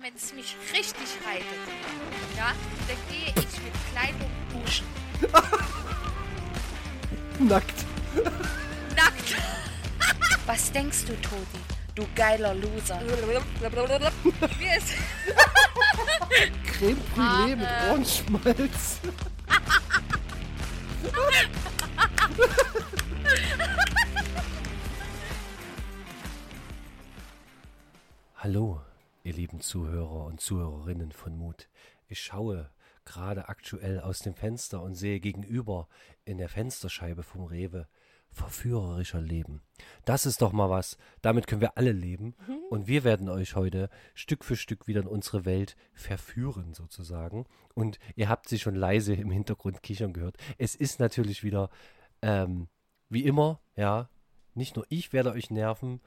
wenn es mich richtig reitet, ja, dann gehe ich mit Kleidung duschen. Nackt. Nackt. Was denkst du, Todi? Du geiler Loser. Mir ist Creme Brûlée mit Ohrenschmalz. Hallo, lieben Zuhörer und Zuhörerinnen von Mut. Ich schaue gerade aktuell aus dem Fenster und sehe gegenüber in der Fensterscheibe vom Rewe verführerischer Leben. Das ist doch mal was. Damit können wir alle leben. Und wir werden euch heute Stück für Stück wieder in unsere Welt verführen, sozusagen. Und ihr habt sie schon leise im Hintergrund kichern gehört. Es ist natürlich wieder, ähm, wie immer, ja, nicht nur ich werde euch nerven,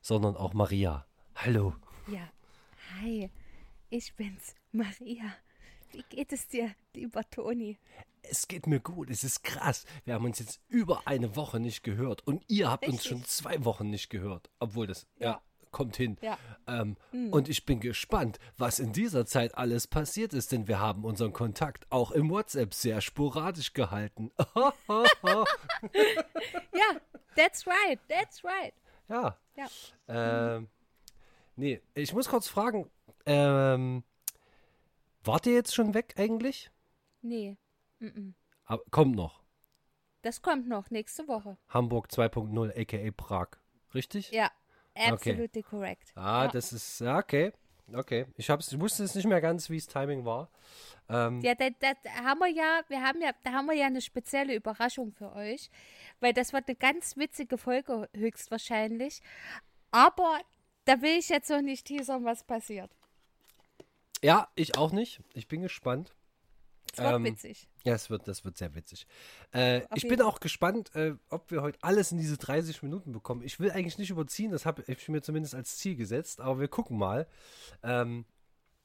sondern auch Maria. Hallo. Ja, hi, ich bin's, Maria. Wie geht es dir, lieber Toni? Es geht mir gut, es ist krass. Wir haben uns jetzt über eine Woche nicht gehört und ihr habt uns Richtig. schon zwei Wochen nicht gehört. Obwohl das, ja, Ja. kommt hin. Ja. Ähm, Und ich bin gespannt, was in dieser Zeit alles passiert ist, denn wir haben unseren Kontakt auch im WhatsApp sehr sporadisch gehalten. Ja, that's right, that's right. ja. Ja. Ähm, nee, ich muss kurz fragen, ähm, wart ihr jetzt schon weg eigentlich? Nee, mm-mm. Aber kommt noch. das kommt noch nächste Woche. Hamburg 2.0, aka Prag. Richtig? Ja, absolutely correct. Ah, ja. das ist, ja, okay. Okay. Ich, hab's, ich wusste es nicht mehr ganz, wie es Timing war. Ähm, Ja, da, da haben wir ja, wir haben ja, da haben wir ja eine spezielle Überraschung für euch, weil das wird eine ganz witzige Folge höchstwahrscheinlich. Aber da will ich jetzt noch nicht teasern, was passiert. ja, ich auch nicht. Ich bin gespannt. Es wird Ähm, witzig. Ja, es wird, das wird sehr witzig. Äh, ich bin auch gespannt, äh, ob wir heute alles in diese 30 Minuten bekommen. Ich will eigentlich nicht überziehen, das habe ich mir zumindest als Ziel gesetzt, aber wir gucken mal. Ähm,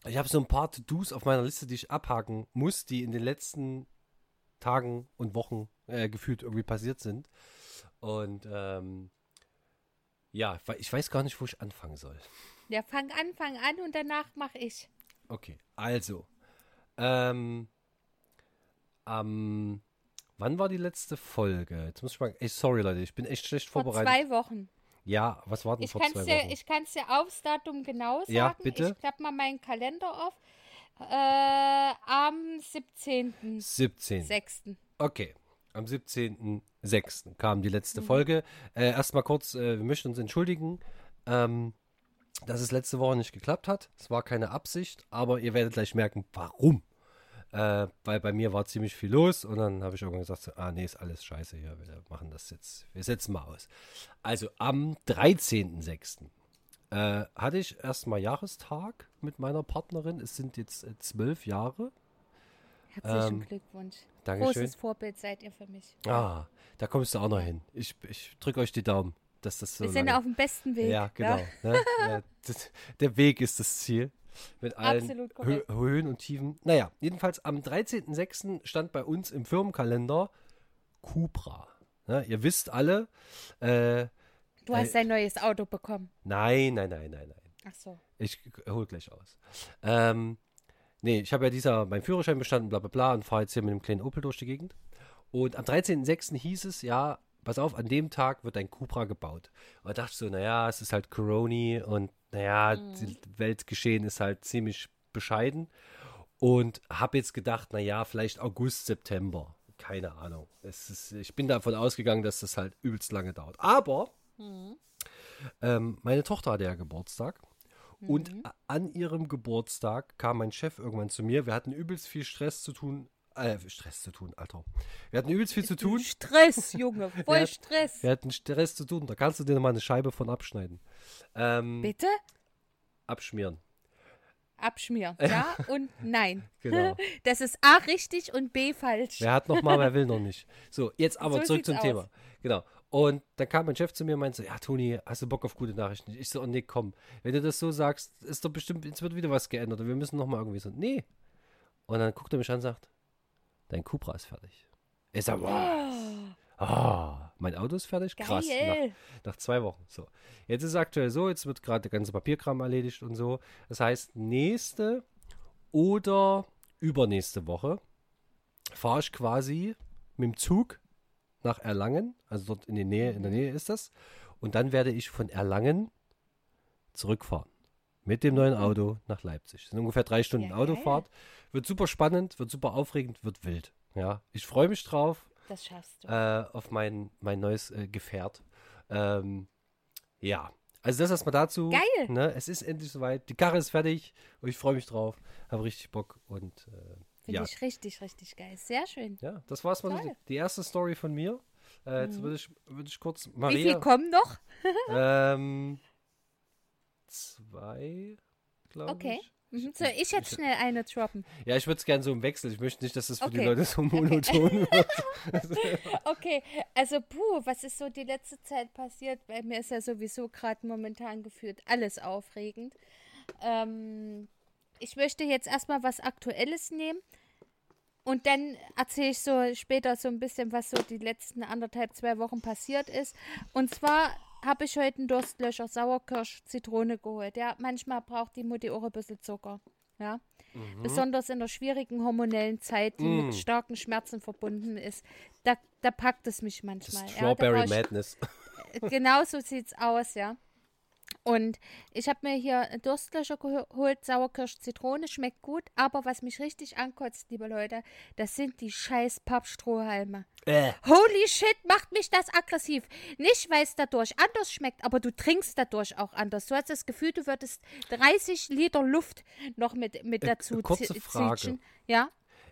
ich habe so ein paar To-Dos auf meiner Liste, die ich abhaken muss, die in den letzten Tagen und Wochen äh, gefühlt irgendwie passiert sind. Und ähm, ja, ich wei- ich weiß gar nicht, wo ich anfangen soll. Ja, fang an, fang an und danach mache ich. Okay, also. Ähm, am wann war die letzte Folge? Jetzt muss ich mal. Ey, sorry, Leute, ich bin echt schlecht Vor vorbereitet. zwei Wochen. Ja, was war denn Ich vor kann zwei es Wochen? dir, ich kann's dir aufs Datum genau sagen. Ja, bitte. Ich klappe mal meinen Kalender auf. Äh, am 17.06. 17. Okay. Am 17.06. kam die letzte Mhm. Folge. Äh, Erstmal kurz, äh, wir möchten uns entschuldigen, ähm, dass es letzte Woche nicht geklappt hat. Es war keine Absicht, aber ihr werdet gleich merken, warum. Äh, weil bei mir war ziemlich viel los und dann habe ich irgendwann gesagt, so, ah nee, ist alles scheiße hier, wir machen das jetzt, wir setzen mal aus. Also am 13.06. Äh, hatte ich erstmal Jahrestag mit meiner Partnerin. Es sind jetzt äh, zwölf Jahre. Herzlichen Ähm, Glückwunsch. Dankeschön. Großes Vorbild seid ihr für mich. Ah, da kommst du auch noch hin. Ich, ich drücke euch die Daumen, dass das so Wir sind auf dem besten Weg. Ja, genau. Ne? ja, das, der Weg ist das Ziel. Mit allen Hö. Höhen und Tiefen. Naja, jedenfalls am 13.06. stand bei uns im Firmenkalender Cupra. Ne? Ihr wisst alle, äh, Du hast ein neues Auto bekommen. nein, nein, nein, nein, nein. Ach so. Ich hol gleich aus. Ähm, nee, ich habe ja dieser, meinen Führerschein bestanden, bla bla bla, und fahre jetzt hier mit einem kleinen Opel durch die Gegend. Und am 13.06. hieß es, ja, pass auf, an dem Tag wird ein Cupra gebaut. Und da dachte ich so, naja, es ist halt Coroni und naja, die Weltgeschehen ist halt ziemlich bescheiden. Und habe jetzt gedacht, naja, vielleicht August, September. Keine Ahnung. Es ist, ich bin davon ausgegangen, dass das halt übelst lange dauert. Aber ähm, meine Tochter hatte ja Geburtstag. Und a- an ihrem Geburtstag kam mein Chef irgendwann zu mir. Wir hatten übelst viel Stress zu tun. Äh, Stress zu tun, Alter. Wir hatten übelst viel zu tun. Stress, Junge. Voll Ja. Stress. Wir hatten Stress zu tun. Da kannst du dir mal eine Scheibe von abschneiden. Ähm, Bitte? abschmieren. Abschmieren. Ja und nein. Genau. Das ist A richtig und B falsch. Wer hat noch mal, wer will noch nicht. So, jetzt aber So zurück zum aus. Thema. Genau. Und dann kam mein Chef zu mir und meinte so, ja, Toni, hast du Bock auf gute Nachrichten? Ich so, oh nee, komm. Wenn du das so sagst, ist doch bestimmt, jetzt wird wieder was geändert und wir müssen noch mal irgendwie so, nee. Und dann guckt er mich an und sagt, dein Cupra ist fertig. Ich sag, wow. Ah, Mein Auto ist fertig. Krass. Nach, Geil. nach zwei Wochen. So. Jetzt ist es aktuell so, jetzt wird gerade der ganze Papierkram erledigt und so. Das heißt, nächste oder übernächste Woche fahre ich quasi mit dem Zug nach Erlangen. Also dort in der Nähe, in der Nähe ist das. Und dann werde ich von Erlangen zurückfahren. Mit dem neuen Auto nach Leipzig. Das sind ungefähr drei Stunden Ja, Autofahrt. Wird super spannend, wird super aufregend, wird wild. Ja, ich freue mich drauf Das schaffst du. äh, auf mein, mein neues äh, Gefährt. Ähm, ja, also das erstmal dazu. Geil. Ne? Es ist endlich soweit. Die Karre ist fertig und ich freue mich drauf. Habe richtig Bock und äh, Finde ja. ich richtig, richtig geil. Sehr schön. ja, das war's mal so Toll. die, die erste Story von mir. Äh, jetzt Mhm. würde ich, würd ich kurz Wie viel Maria. kommen noch? ähm, zwei, glaube Okay. ich. Mhm. So, ich hätte schnell eine droppen. Ja, ich würde es gerne so im Wechsel. Ich möchte nicht, dass das für die Okay. Leute so monoton wird. Okay, also puh, was ist so die letzte Zeit passiert? Bei mir ist ja sowieso gerade momentan gefühlt alles aufregend. Ähm, ich möchte jetzt erstmal was Aktuelles nehmen und dann erzähle ich so später so ein bisschen, was so die letzten anderthalb, zwei Wochen passiert ist. Und zwar habe ich heute einen Durstlöscher Sauerkirsch Zitrone geholt. Ja, manchmal braucht die Mutti auch ein bisschen Zucker. Ja. Besonders in der schwierigen hormonellen Zeit, die Mm. mit starken Schmerzen verbunden ist. Da, da packt es mich manchmal. ja, Strawberry ich- Madness. genau so sieht's aus, ja. Und ich habe mir hier einen Durstlöscher geholt, Sauerkirsch, Zitrone, schmeckt gut, aber was mich richtig ankotzt, liebe Leute, das sind die scheiß Pappstrohhalme. Äh. Holy shit, macht mich das aggressiv. Nicht, weil es dadurch anders schmeckt, aber du trinkst dadurch auch anders. Du hast das Gefühl, du würdest 30 Liter Luft noch mit, mit Äh, dazu kurze zi- Frage. zitschen. Ja?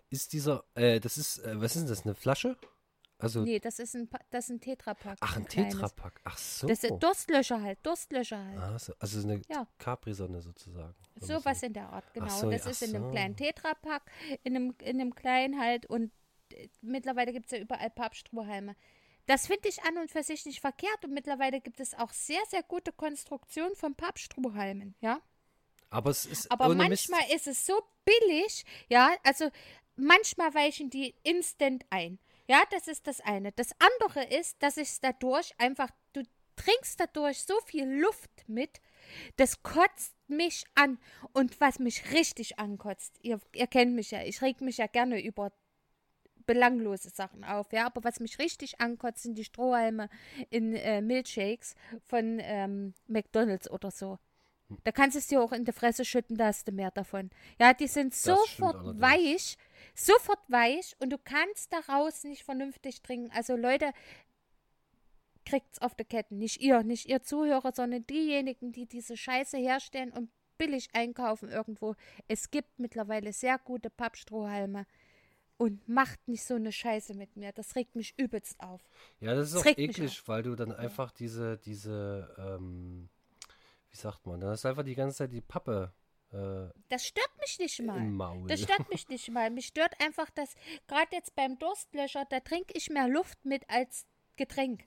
Ist dieser, äh, das ist, äh, was ist denn das, eine Flasche? Also, Nee, das ist ein, Pa- das ist ein Tetrapack. ach, ein kleines. Tetrapack. Ach so. Das ist Durstlöscher halt, Durstlöscher halt. Ah, so. Also eine Ja. Capri-Sonne sozusagen. So was in der Art, genau. so, das ist in einem kleinen Tetrapack, in einem, in einem kleinen halt und äh, mittlerweile gibt es ja überall Pappstrohhalme. Das finde ich an und für sich nicht verkehrt und mittlerweile gibt es auch sehr, sehr gute Konstruktionen von Pappstrohhalmen, ja. Aber es ist Aber ohne Mist- manchmal ist es so billig, ja, also manchmal weichen die instant ein. Ja, das ist das eine. Das andere ist, dass ich dadurch einfach, du trinkst dadurch so viel Luft mit, das kotzt mich an. Und was mich richtig ankotzt, ihr, ihr kennt mich ja, ich reg mich ja gerne über belanglose Sachen auf, ja, aber was mich richtig ankotzt, sind die Strohhalme in äh, Milkshakes von ähm, McDonalds oder so. Da kannst du es dir auch in die Fresse schütten, da hast du mehr davon. Ja, die sind sofort allerdings. Sofort weich und du kannst daraus nicht vernünftig trinken. Also Leute, kriegt's auf die Ketten. Nicht ihr, nicht ihr Zuhörer, sondern diejenigen, die diese Scheiße herstellen und billig einkaufen irgendwo. Es gibt mittlerweile sehr gute Pappstrohhalme. Und macht nicht so eine Scheiße mit mir. Das regt mich übelst auf. Ja, das ist Das auch eklig, weil du dann einfach diese, diese, ähm, wie sagt man, dann hast du einfach die ganze Zeit die Pappe Das stört mich nicht mal. Das stört mich nicht mal. Mich stört einfach, dass gerade jetzt beim Durstlöscher, da trinke ich mehr Luft mit als Getränk.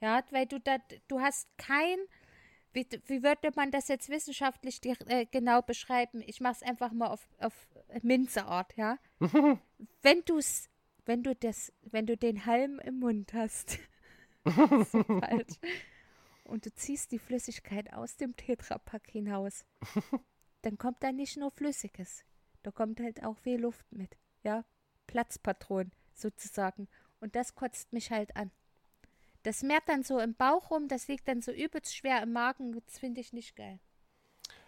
Ja, weil du da, du hast kein, wie, wie würde man das jetzt wissenschaftlich äh, genau beschreiben? Ich mache es einfach mal auf, auf Minzeart, ja. wenn du's, wenn du das, wenn du den Halm im Mund hast, so falsch, und du ziehst die Flüssigkeit aus dem Tetrapack hinaus, dann kommt da nicht nur Flüssiges, da kommt halt auch viel Luft mit, ja, Platzpatron sozusagen. Und das kotzt mich halt an. Das mehrt dann so im Bauch rum, das liegt dann so übelst schwer im Magen, das finde ich nicht geil.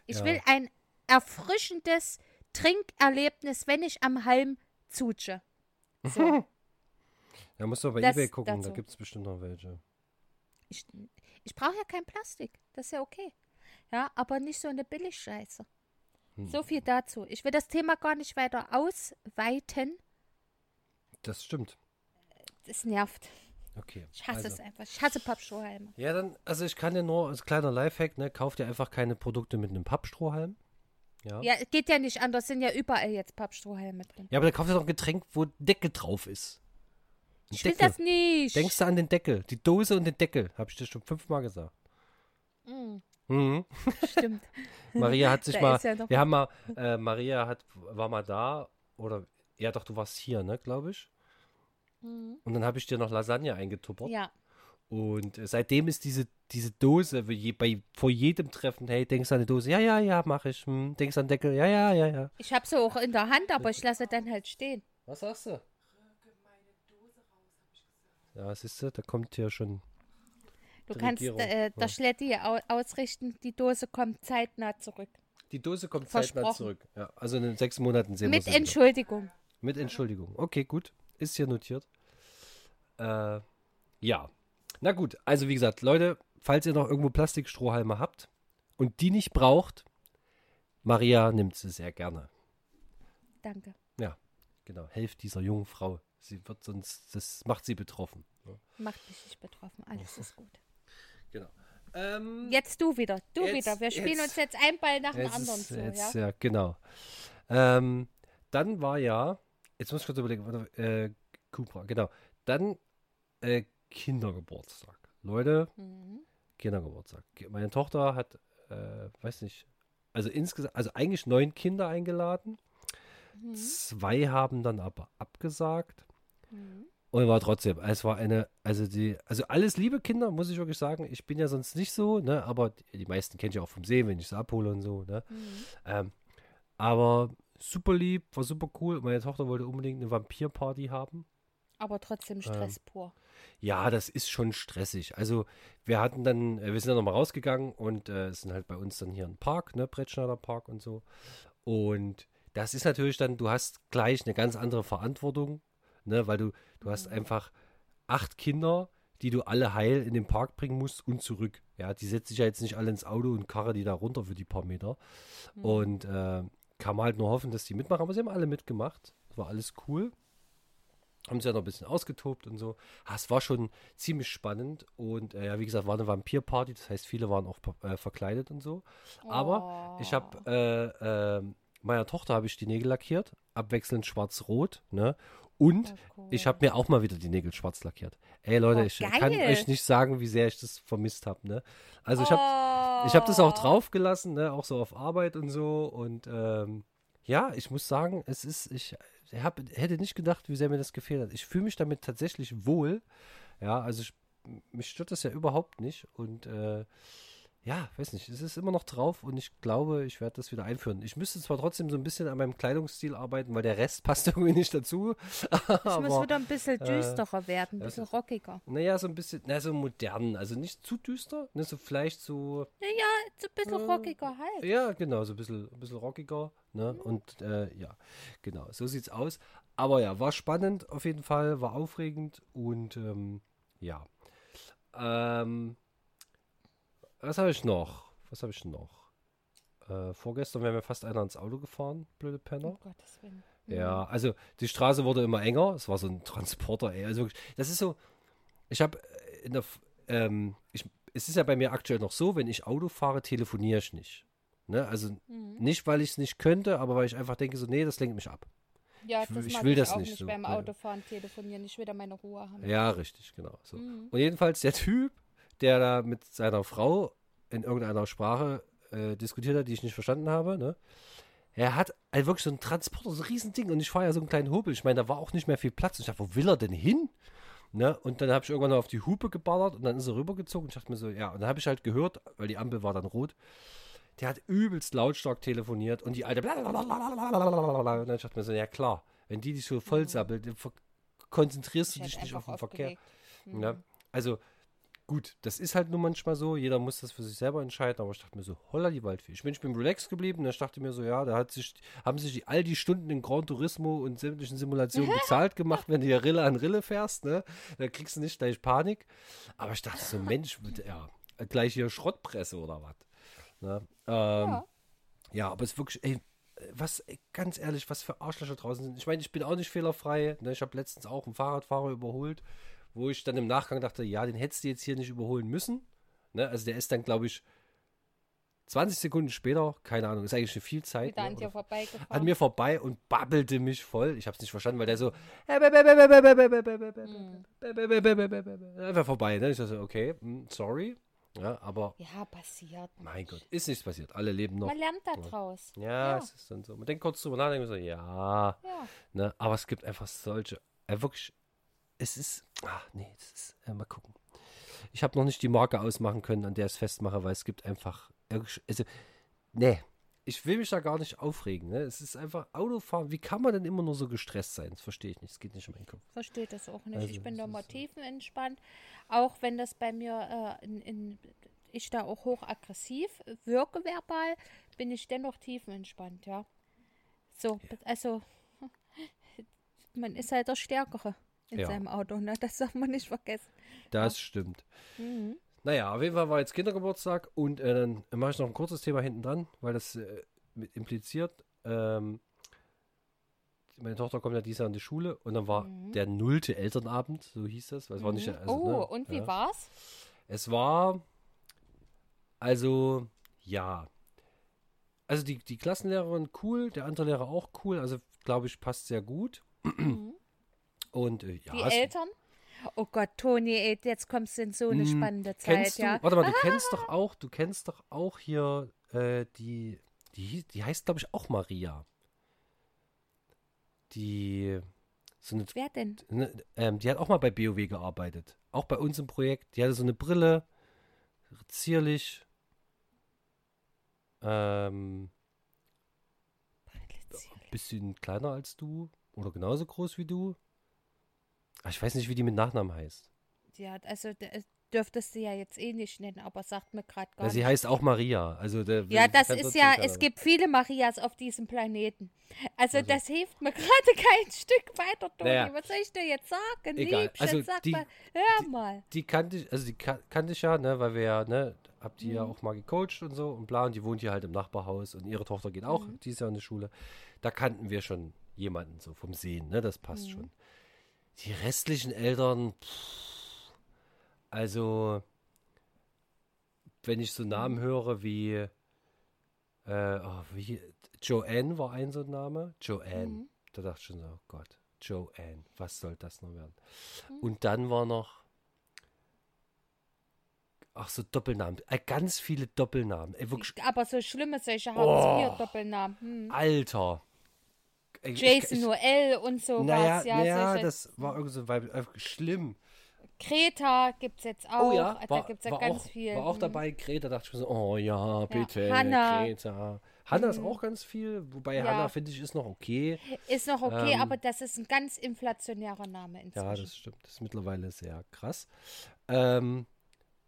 Ich Ja. will ein erfrischendes Trinkerlebnis, wenn ich am Halm zutsche. So. Ja, musst du bei Das Ebay gucken, da dazu. gibt es bestimmt noch welche. Ich, ich brauche ja kein Plastik. Das ist ja okay. Ja, aber nicht so eine Billigscheiße. Hm. So viel dazu. Ich will das Thema gar nicht weiter ausweiten. Das stimmt. Es nervt. Okay. Ich hasse also. es einfach. Ich hasse Pappstrohhalme. Ja, dann, also ich kann dir nur als kleiner Lifehack, ne, kauf dir einfach keine Produkte mit einem Pappstrohhalm. Ja. Ja, geht ja nicht anders. Sind ja überall jetzt Pappstrohhalme drin. Ja, aber dann kauf dir doch ein Getränk, wo Deckel drauf ist. Ein Ich will Deckel. das nicht. Denkst du an den Deckel? Die Dose und den Deckel, habe ich dir schon fünfmal gesagt. Mm, Mhm. stimmt. Maria hat sich Da mal, ja wir haben mal, äh, Maria hat, war mal da, oder, ja doch, du warst hier, ne, glaube ich. Mhm. Und dann habe ich dir noch Lasagne eingetuppert. Ja. Und äh, seitdem ist diese, diese Dose, je, bei, vor jedem Treffen, hey, denkst du an eine Dose? Ja, ja, ja, mach ich. Hm, denkst du an den Deckel? Ja, ja, ja, ja. Ich habe sie auch in der Hand, aber ich lasse dann halt stehen. Was sagst du? Ja, siehst du, da kommt hier schon. Du Die kannst äh, ja. der Schletti au ausrichten, die Dose kommt zeitnah zurück. Die Dose kommt zeitnah zurück. Ja, also in sechs Monaten sehen wir Mit. Entschuldigung. Mit Entschuldigung. Okay, gut. Ist hier notiert. Äh, ja. Na gut, also wie gesagt, Leute, falls ihr noch irgendwo Plastikstrohhalme habt und die nicht braucht, Maria nimmt sie sehr gerne. Danke. Genau, helft dieser jungen Frau. Sie wird sonst, das macht sie betroffen. Ja, Macht mich nicht betroffen. Alles ist gut. Genau. Ähm, Jetzt du wieder. Du Jetzt- wieder. Wir spielen jetzt- uns jetzt ein Ball nach dem anderen ist, zu. jetzt, Ja? ja, genau. Ähm, dann war ja, jetzt muss ich kurz überlegen, warte, äh, Cupra, genau. Dann äh, Kindergeburtstag. Leute, Mhm. Kindergeburtstag. Meine Tochter hat, äh, weiß nicht, also insgesamt, also eigentlich neun Kinder eingeladen. Mhm. Zwei haben dann aber abgesagt. Mhm. Und war trotzdem, es war eine, also die, also alles liebe Kinder, muss ich wirklich sagen. Ich bin ja sonst nicht so, ne, aber die, die meisten kennt ich auch vom Sehen, wenn ich sie abhole und so, ne. Mhm. Ähm, aber super lieb, war super cool. Meine Tochter wollte unbedingt eine Vampirparty haben. Aber trotzdem Stress pur. Ja, das ist schon stressig. Also wir hatten dann, äh, wir sind dann nochmal rausgegangen und äh, sind halt bei uns dann hier ein Park, ne, Brettschneider Park und so. Und das ist natürlich dann, du hast gleich eine ganz andere Verantwortung, ne, weil du, du hast einfach acht Kinder, die du alle heil in den Park bringen musst und zurück. Ja, die setzt sich ja jetzt nicht alle ins Auto und karre die da runter für die paar Meter. Mhm. Und äh, kann man halt nur hoffen, dass die mitmachen. Aber sie haben alle mitgemacht. War alles cool. Haben sich ja noch ein bisschen ausgetobt und so. Ah, es war schon ziemlich spannend. Und äh, ja, wie gesagt, war eine Vampirparty. Das heißt, viele waren auch äh, verkleidet und so. Aber ich habe äh, äh, meiner Tochter habe ich die Nägel lackiert, abwechselnd schwarz-rot, ne? Und Oh, ich habe mir auch mal wieder die Nägel schwarz lackiert. Ey Leute, Oh, ich kann euch nicht sagen, wie sehr ich das vermisst habe, ne? Also ich habe ich habe das auch Oh. drauf gelassen, ne? Auch so auf Arbeit und so. Und ähm, ja, ich muss sagen, es ist, ich hab, hätte nicht gedacht, wie sehr mir das gefehlt hat. Ich fühle mich damit tatsächlich wohl. Ja, also ich, mich stört das ja überhaupt nicht. Und äh, ja, weiß nicht, es ist immer noch drauf und ich glaube, ich werde das wieder einführen. Ich müsste zwar trotzdem so ein bisschen an meinem Kleidungsstil arbeiten, weil der Rest passt irgendwie nicht dazu. Es muss wieder ein bisschen äh, düsterer werden, ein bisschen ist- rockiger. naja, so ein bisschen, na, so modern. Also nicht zu düster, ne, so vielleicht so Naja, so ein bisschen Äh, rockiger halt. Ja, genau, so ein bisschen, ein bisschen rockiger. Ne? Und äh, ja, genau, so sieht's aus. Aber ja, war spannend auf jeden Fall, war aufregend und ähm, ja. Ähm, was habe ich noch? Was habe ich noch? Äh, vorgestern wäre mir fast einer ins Auto gefahren, blöde Penner. Um Gottes Willen. Ja, also die Straße wurde immer enger. Es war so ein Transporter, ey. Also wirklich, das ist so. Ich habe in der. Ähm, ich, es ist ja bei mir aktuell noch so, wenn ich Auto fahre, telefoniere ich nicht. Ne? Also Mhm. nicht, weil ich es nicht könnte, aber weil ich einfach denke, so, nee, das lenkt mich ab. Ja, Ich das will- ich will ich das auch nicht nicht so, beim. Autofahren telefonieren. Ich will da meine Ruhe haben. Ja, richtig, genau. So. Mhm. Und jedenfalls der Typ, der da mit seiner Frau in irgendeiner Sprache äh, diskutiert hat, die ich nicht verstanden habe, ne? Er hat halt wirklich so einen Transporter, so ein Riesending und ich fahre ja so einen kleinen Hobel. Ich meine, da war auch nicht mehr viel Platz. Ich dachte, wo will er denn hin? Ne? Und dann habe ich irgendwann auf die Hupe geballert und dann ist er rübergezogen. Ich dachte mir so, ja, und dann habe ich halt gehört, weil die Ampel war dann rot, der hat übelst lautstark telefoniert und die alte blablabla. und dann dachte ich mir so, ja klar, wenn die dich so voll sabbelt, dann ver- konzentrierst du Ich dich nicht auf den Verkehr. aufgelegt. Mhm. Ja, also gut, das ist halt nur manchmal so. Jeder muss das für sich selber entscheiden. Aber ich dachte mir so, holla die Waldfee. Ich bin, ich bin relaxed geblieben. Und ich dachte mir so, ja, da hat sich, haben sich die, all die Stunden in Gran Turismo und sämtlichen Simulationen bezahlt gemacht, wenn du hier Rille an Rille fährst. Ne? Da kriegst du nicht gleich Panik. Aber ich dachte so, Mensch, ja, gleich hier Schrottpresse oder was. Ne? Ähm, ja. Ja. aber es ist wirklich, ey, was, ey, ganz ehrlich, was für Arschlöcher draußen sind. Ich meine, ich bin auch nicht fehlerfrei. Ne? Ich habe letztens auch einen Fahrradfahrer überholt, wo ich dann im Nachgang dachte, ja, den hättest du jetzt hier nicht überholen müssen. Ne? Also der ist dann, glaube ich, 20 Sekunden später, keine Ahnung, ist eigentlich schon viel Zeit. Wieder ne? an dir vorbeigefahren. an mir vorbei und babbelte mich voll. Ich habe es nicht verstanden, weil der so einfach vorbei. Ne? Ich dachte, okay, hm, sorry. Ja, aber ja, passiert. mein. Gott, ist nichts passiert. Alle leben noch. Man lernt da draus. Ja, Ja. es ist dann so. Man denkt kurz drüber nach, denkt so, ja, Ja. ne, aber es gibt einfach solche, äh, wirklich, es ist, ach nee, das ist, äh, mal gucken. Ich habe noch nicht die Marke ausmachen können, an der ich es festmache, weil es gibt einfach. Also, nee, ich will mich da gar nicht aufregen. Ne? Es ist einfach Autofahren. Wie kann man denn immer nur so gestresst sein? Das verstehe ich nicht. Das geht nicht in meinen Kopf. Verstehe das auch nicht. Also, ich bin da mal tiefenentspannt. Auch wenn das bei mir äh, in, in, ich da auch hochaggressiv wirke verbal, bin ich dennoch tiefenentspannt, ja. So, ja. also man ist halt der Stärkere in ja. seinem Auto, ne? Das darf man nicht vergessen. Das ja. stimmt. Mhm. Naja, auf jeden Fall war jetzt Kindergeburtstag und äh, dann mache ich noch ein kurzes Thema hinten dran, weil das äh, impliziert. Ähm, meine Tochter kommt ja dieses Jahr in die Schule und dann war mhm. der nullte Elternabend, so hieß das. Weil es war nicht, mhm. also, oh, ne, und wie ja. war's? Es war, also, ja. Also die, die Klassenlehrerin cool, der andere Lehrer auch cool, also glaube ich, passt sehr gut. Mhm. Und äh, ja. Die Eltern? Oh Gott, Toni, jetzt kommst du in so eine hm, spannende Zeit, du, ja. Warte mal, du kennst doch auch, du kennst doch auch hier äh, die, die, die heißt, glaube ich, auch Maria. Die. So eine, Wer denn? Ne, ähm, die hat auch mal bei BOW gearbeitet. Auch bei uns im Projekt. Die hatte so eine Brille. Zierlich. Ähm, bisschen kleiner als du. Oder genauso groß wie du. Ach, ich weiß nicht, wie die mit Nachnamen heißt. Ja, also dürftest du ja jetzt eh nicht nennen, aber sagt mir gerade gar ja, sie nicht. Heißt auch Maria. Also der, ja, das ist ja, es gibt viele Marias auf diesem Planeten. Also, also. das hilft mir gerade kein Stück weiter, Toni. Naja. Was soll ich dir jetzt sagen? Egal. Liebchen, also sag die, mal, hör mal. Die, die kannte ich, also die kannte ich ja, ne, weil wir ja, ne, habt ihr mhm. ja auch mal gecoacht und so und bla, und die wohnt hier halt im Nachbarhaus und ihre Tochter geht auch mhm. dieses Jahr in die Schule. Da kannten wir schon jemanden so vom Sehen, ne, das passt mhm. schon. Die restlichen Eltern, pff, also, wenn ich so Namen höre wie, äh, oh, wie, Joanne war ein so ein Name. Joanne. Mhm. Da dachte ich schon so, oh Gott, Joanne, was soll das noch werden? Mhm. Und dann war noch, ach so Doppelnamen, äh, ganz viele Doppelnamen. Äh, Aber so schlimme solche haben oh, Doppelnamen. Hm. Alter, Jason Noel und so naja, was. Ja, naja, das war irgendwie so äh, schlimm. Kreta gibt es jetzt auch. Oh ja, war, da gibt es ja ganz auch, viel. War auch hm. dabei, Kreta, dachte ich mir so, oh ja, bitte, ja, Hanna. Kreta. Hanna ist hm. auch ganz viel, wobei ja. Hanna, finde ich, ist noch okay. Ist noch okay, ähm, aber das ist ein ganz inflationärer Name inzwischen. Ja, das stimmt. Das ist mittlerweile sehr krass. Ähm,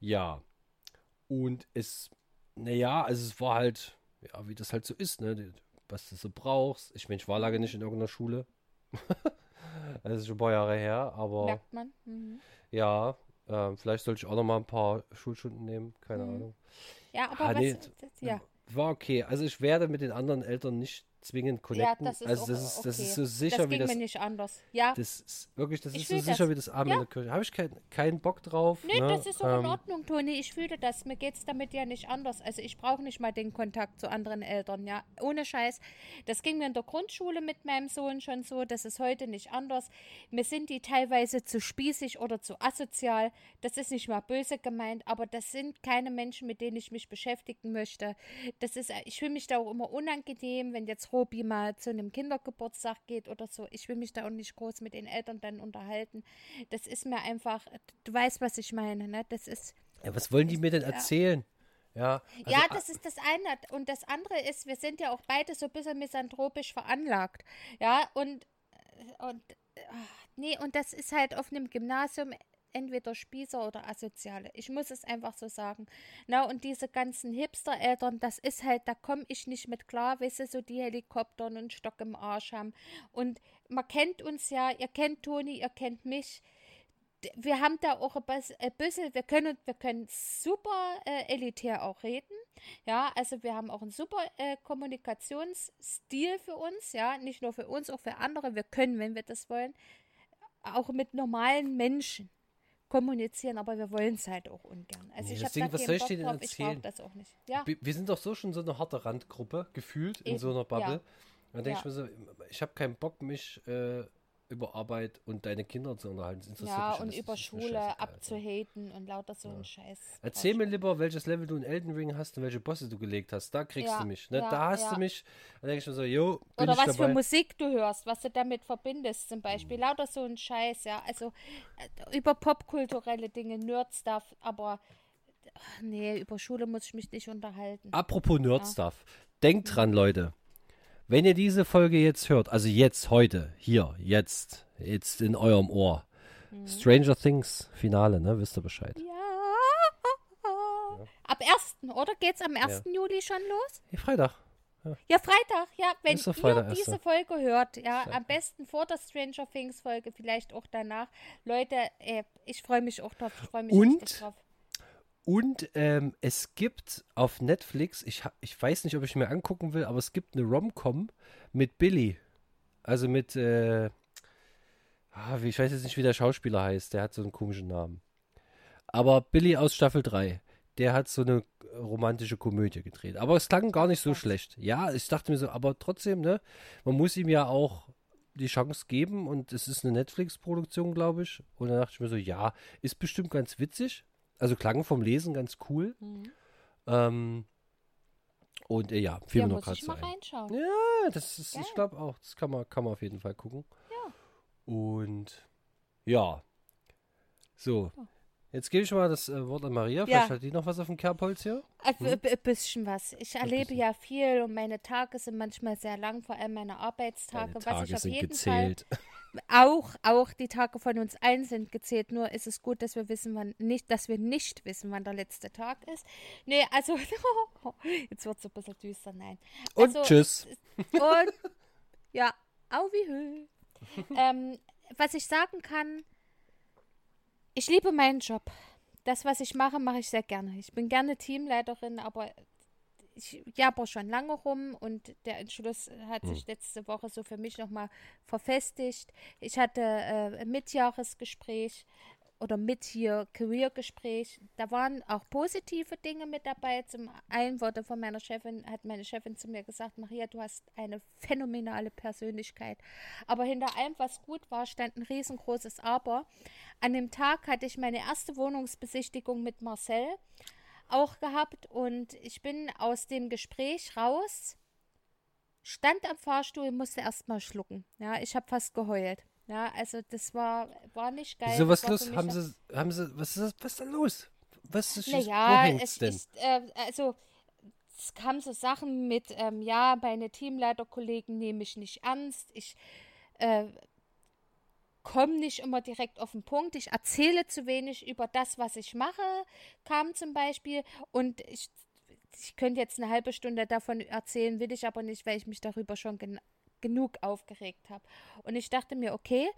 ja. Und es, naja, also es war halt, ja, wie das halt so ist, ne? Was du so brauchst. Ich meine, ich war lange nicht in irgendeiner Schule. das ist schon ein paar Jahre her, aber. Merkt man. Mhm. Ja, äh, vielleicht sollte ich auch noch mal ein paar Schulstunden nehmen, keine mhm. Ahnung. Ja, aber ah, was, nee, ja. War okay. Also ich werde mit den anderen Eltern nicht zwingend connecten. Ja, das ist also das, ist, okay. das ist so sicher das wie das. mir nicht anders. Ja. Das ist wirklich, das ich ist so sicher das. wie das Arme ja. in der Kirche. Habe ich keinen kein Bock drauf. Nee, ne? das ist auch ähm, in Ordnung, Toni. Ich fühle das. Mir geht es damit ja nicht anders. Also ich brauche nicht mal den Kontakt zu anderen Eltern, ja. Ohne Scheiß. Das ging mir in der Grundschule mit meinem Sohn schon so. Das ist heute nicht anders. Mir sind die teilweise zu spießig oder zu asozial. Das ist nicht mal böse gemeint, aber das sind keine Menschen, mit denen ich mich beschäftigen möchte. Das ist, ich fühle mich da auch immer unangenehm, wenn jetzt Robi mal zu einem Kindergeburtstag geht oder so. Ich will mich da auch nicht groß mit den Eltern dann unterhalten. Das ist mir einfach, du weißt, was ich meine, ne? Das ist. Ja, was wollen die mir denn erzählen? Ja, also, ja, das ist das eine. Und das andere ist, wir sind ja auch beide so ein bisschen misanthropisch veranlagt. Ja, und, und nee, und das ist halt auf einem Gymnasium entweder Spießer oder Asoziale. Ich muss es einfach so sagen. Na, und diese ganzen Hipster-Eltern, das ist halt, da komme ich nicht mit klar, weißt du, so die Helikopter und Stock im Arsch haben. Und man kennt uns ja, ihr kennt Toni, ihr kennt mich. Wir haben da auch ein bisschen, wir können, wir können super äh, elitär auch reden. Ja, also wir haben auch einen super äh, Kommunikationsstil für uns, ja, nicht nur für uns, auch für andere. Wir können, wenn wir das wollen, auch mit normalen Menschen kommunizieren, aber wir wollen es halt auch ungern. Also nee, ich habe was soll ich dir drauf, erzählen? Ich das auch nicht. Ja. Wir, wir, sind doch so schon so eine harte Randgruppe, gefühlt, Eben. in so einer Bubble. Ja. Dann denke ja. ich mir so, ich habe keinen Bock, mich äh, über Arbeit und deine Kinder zu unterhalten. Ja, und über Schule Alter. abzuhaten und lauter so ein Scheiß. Erzähl mir lieber, welches Level du in Elden Ring hast und welche Bosse du gelegt hast. Da kriegst Ja, du mich. Ne? ja, da hast ja. du mich. Da denke ich mir so, jo, Oder was dabei. für Musik du hörst, was du damit verbindest, zum Beispiel. Lauter so ein Scheiß, ja. Also äh, über popkulturelle Dinge, Nerd-Stuff, aber ach, nee, über Schule muss ich mich nicht unterhalten. Apropos Nerd-Stuff. Denkt Mhm. dran, Leute. Wenn ihr diese Folge jetzt hört, also jetzt, heute, hier, jetzt, jetzt in eurem Ohr. Mhm. Stranger Things Finale, ne? Wisst ihr Bescheid? Ja. Ab 1. oder? Geht's am 1. Juli schon los? Hey, Freitag. Ja, Freitag, ja. Wenn ihr Freitag, diese erster. Folge hört, ja, am besten vor der Stranger Things Folge, vielleicht auch danach. Leute, äh, ich freue mich auch drauf. Ich freue mich Und? drauf. Und ähm, es gibt auf Netflix, ich, ich weiß nicht, ob ich mir angucken will, aber es gibt eine Rom-Com mit Billy. Also mit, äh, ah, ich weiß jetzt nicht, wie der Schauspieler heißt, der hat so einen komischen Namen. Aber Billy aus Staffel 3, der hat so eine romantische Komödie gedreht. Aber es klang gar nicht so schlecht. Ja, ich dachte mir so, aber trotzdem, ne, man muss ihm ja auch die Chance geben und es ist eine Netflix-Produktion, glaube ich. Und dann dachte ich mir so, ja, ist bestimmt ganz witzig. Also klang vom Lesen ganz cool. Mhm. Ähm, und äh, ja, fiel Ja, noch gerade mal ein. reinschauen. Ja, das ist, Geil. ich glaube auch, das kann man, kann man auf jeden Fall gucken. Ja. Und ja, so. Jetzt gebe ich mal das äh, Wort an Maria. Ja. Vielleicht hat die noch was auf dem Kerbholz hier. Ein ein bisschen was. Ich erlebe ja viel und meine Tage sind manchmal sehr lang, vor allem meine Arbeitstage. Deine was Tage ich auf sind jeden gezählt. Fall auch, auch die Tage von uns allen sind gezählt. Nur ist es gut, dass wir wissen, wann nicht, dass wir nicht wissen, wann der letzte Tag ist. Nee, also jetzt wird es ein bisschen düster, nein. Und also, tschüss. Und ja, au wie hö. ähm, was ich sagen kann, ich liebe meinen Job. Das, was ich mache, mache ich sehr gerne. Ich bin gerne Teamleiterin, aber ich jabber schon lange rum und der Entschluss hat sich letzte Woche so für mich nochmal verfestigt. Ich hatte äh, ein Mitjahresgespräch oder mit hier Career-Gespräch. Da waren auch positive Dinge mit dabei. Zum einen wurde von meiner Chefin, hat meine Chefin zu mir gesagt, Maria, du hast eine phänomenale Persönlichkeit. Aber hinter allem, was gut war, stand ein riesengroßes Aber. An dem Tag hatte ich meine erste Wohnungsbesichtigung mit Marcel auch gehabt und ich bin aus dem Gespräch raus, stand am Fahrstuhl, musste erstmal schlucken. Ja, ich habe fast geheult. Ja, also das war, war nicht geil. Das was los? Haben sie, haben sie, was ist, was ist da los? Was ist, wo naja, es denn? ist, äh, also es kamen so Sachen mit, ähm, ja, meine Teamleiterkollegen nehme ich nicht ernst, ich äh, komme nicht immer direkt auf den Punkt, ich erzähle zu wenig über das, was ich mache, kam zum Beispiel und ich, ich könnte jetzt eine halbe Stunde davon erzählen, will ich aber nicht, weil ich mich darüber schon gen genug aufgeregt habe. Und ich dachte mir, okay,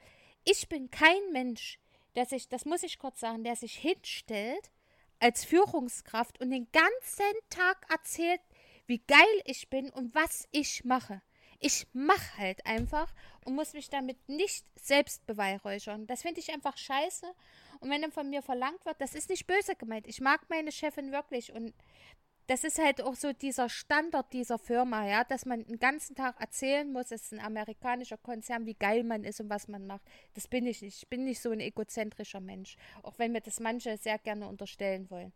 ich bin kein Mensch, der sich, das muss ich kurz sagen, der sich hinstellt als Führungskraft und den ganzen Tag erzählt, wie geil ich bin und was ich mache. Ich mache halt einfach und muss mich damit nicht selbst beweihräuchern. Das finde ich einfach scheiße. Und wenn dann von mir verlangt wird, das ist nicht böse gemeint. Ich mag meine Chefin wirklich und das ist halt auch so dieser Standard dieser Firma, ja, dass man den ganzen Tag erzählen muss, es ist ein amerikanischer Konzern, wie geil man ist und was man macht. Das bin ich nicht. Ich bin nicht so ein egozentrischer Mensch, auch wenn mir das manche sehr gerne unterstellen wollen.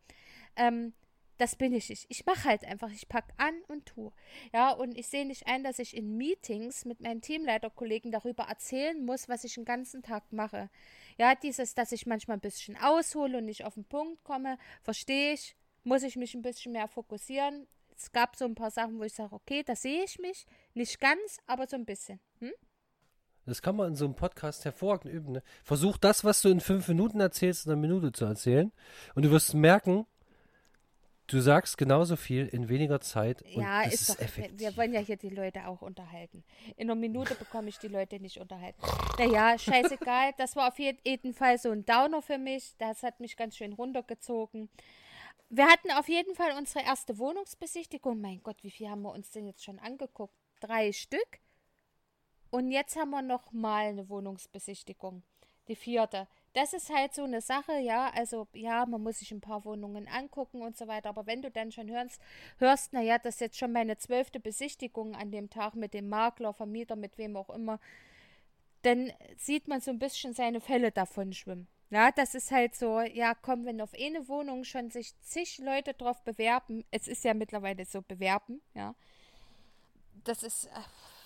Ähm, das bin ich nicht. Ich mache halt einfach, ich packe an und tue. Ja, und ich sehe nicht ein, dass ich in Meetings mit meinen Teamleiterkollegen darüber erzählen muss, was ich den ganzen Tag mache. Ja, dieses, dass ich manchmal ein bisschen aushole und nicht auf den Punkt komme, verstehe ich, muss ich mich ein bisschen mehr fokussieren. Es gab so ein paar Sachen, wo ich sage, okay, da sehe ich mich. Nicht ganz, aber so ein bisschen. Hm? Das kann man in so einem Podcast hervorragend üben. Ne? Versuch das, was du in fünf Minuten erzählst, in einer Minute zu erzählen. Und du wirst merken, du sagst genauso viel in weniger Zeit. Und Ja, das ist ist doch. effektiv. Wir wollen ja hier die Leute auch unterhalten. In einer Minute bekomme ich die Leute nicht unterhalten. Naja, scheißegal. Das war auf jeden Fall so ein Downer für mich. Das hat mich ganz schön runtergezogen. Wir hatten auf jeden Fall unsere erste Wohnungsbesichtigung. Mein Gott, wie viel haben wir uns denn jetzt schon angeguckt? Drei Stück. Und jetzt haben wir noch mal eine Wohnungsbesichtigung. Die vierte. Das ist halt so eine Sache, ja. Also, ja, man muss sich ein paar Wohnungen angucken und so weiter. Aber wenn du dann schon hörst, hörst, naja, das ist jetzt schon meine zwölfte Besichtigung an dem Tag mit dem Makler, Vermieter, mit wem auch immer, dann sieht man so ein bisschen seine Fälle davon schwimmen. Ja, das ist halt so, ja, komm, wenn auf eine Wohnung schon sich zig Leute drauf bewerben, es ist ja mittlerweile so bewerben, ja, das ist äh,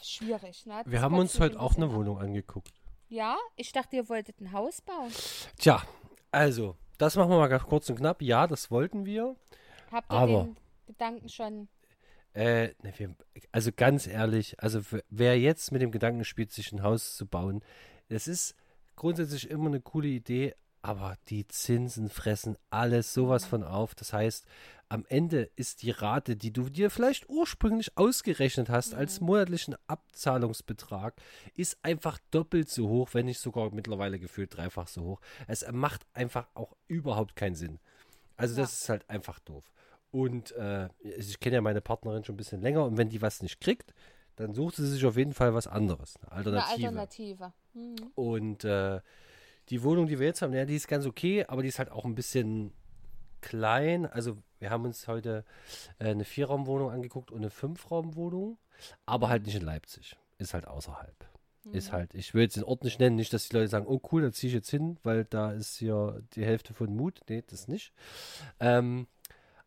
schwierig. Ne? Das Wir haben uns heute auch eine. Wohnung angeguckt. Ja, ich dachte, ihr wolltet ein Haus bauen. Tja, also, das machen wir mal ganz kurz und knapp. Ja, das wollten wir. Habt ihr Aber- den Gedanken schon? Äh, ne, wir, also ganz ehrlich, also wer jetzt mit dem Gedanken spielt, sich ein Haus zu bauen, das ist grundsätzlich immer eine coole Idee, aber die Zinsen fressen alles sowas von auf. Das heißt, am Ende ist die Rate, die du dir vielleicht ursprünglich ausgerechnet hast als monatlichen Abzahlungsbetrag, ist einfach doppelt so hoch, wenn nicht sogar mittlerweile gefühlt dreifach so hoch. Es macht einfach auch überhaupt keinen Sinn. Also das ist halt einfach doof. Und äh, ich kenne ja meine Partnerin schon ein bisschen länger und wenn die was nicht kriegt, dann sucht sie sich auf jeden Fall was anderes, eine Eine Alternative. Alternative. Mhm. Und äh, die Wohnung, die wir jetzt haben, ja, die ist ganz okay, aber die ist halt auch ein bisschen klein. Also wir haben uns heute äh, eine Vierraumwohnung angeguckt und eine Fünfraumwohnung, aber halt nicht in Leipzig. Ist halt außerhalb. Ist halt, ich will jetzt den Ort nicht nennen, nicht, dass die Leute sagen, oh cool, da ziehe ich jetzt hin, weil da ist hier die Hälfte von Mut. Nee, das nicht. Ähm,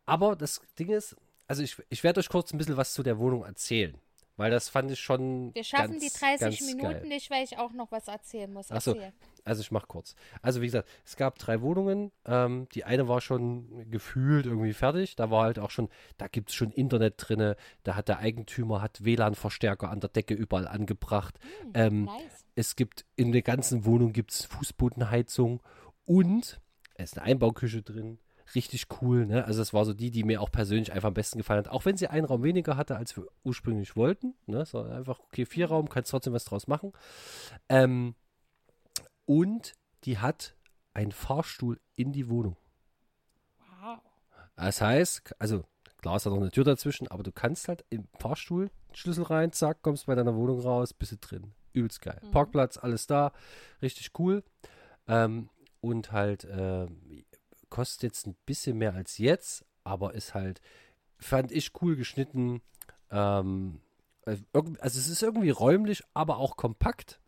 aber das Ding ist, also ich, ich werde euch kurz ein bisschen was zu der Wohnung erzählen, weil das fand ich schon. Wir schaffen ganz, die 30 ganz Minuten geil. nicht, weil ich auch noch was erzählen muss. Ach so. Erzähl. Also ich mache kurz. Also wie gesagt, es gab drei Wohnungen. Ähm, die eine war schon gefühlt irgendwie fertig. Da war halt auch schon, da gibt es schon Internet drinne. Da hat der Eigentümer hat WLAN-Verstärker an der Decke überall angebracht. ähm, Nice. es gibt in der ganzen Wohnung gibt's Fußbodenheizung und es ist eine Einbauküche drin. Richtig cool, ne? Also das war so die, die mir auch persönlich einfach am besten gefallen hat. Auch wenn sie einen Raum weniger hatte, als wir ursprünglich wollten. Ne? So einfach, okay, vier Raum, kannst trotzdem was draus machen. Ähm, und die hat einen Fahrstuhl in die Wohnung. Wow. Das heißt, also klar ist da noch eine Tür dazwischen, aber du kannst halt im Fahrstuhl Schlüssel rein, zack, kommst bei deiner Wohnung raus, bist du drin. Übelst geil. Parkplatz, alles da, richtig cool. Ähm, und halt ähm, kostet jetzt ein bisschen mehr als jetzt, aber ist halt, fand ich cool geschnitten. Ähm, äh, also es ist irgendwie räumlich, aber auch kompakt.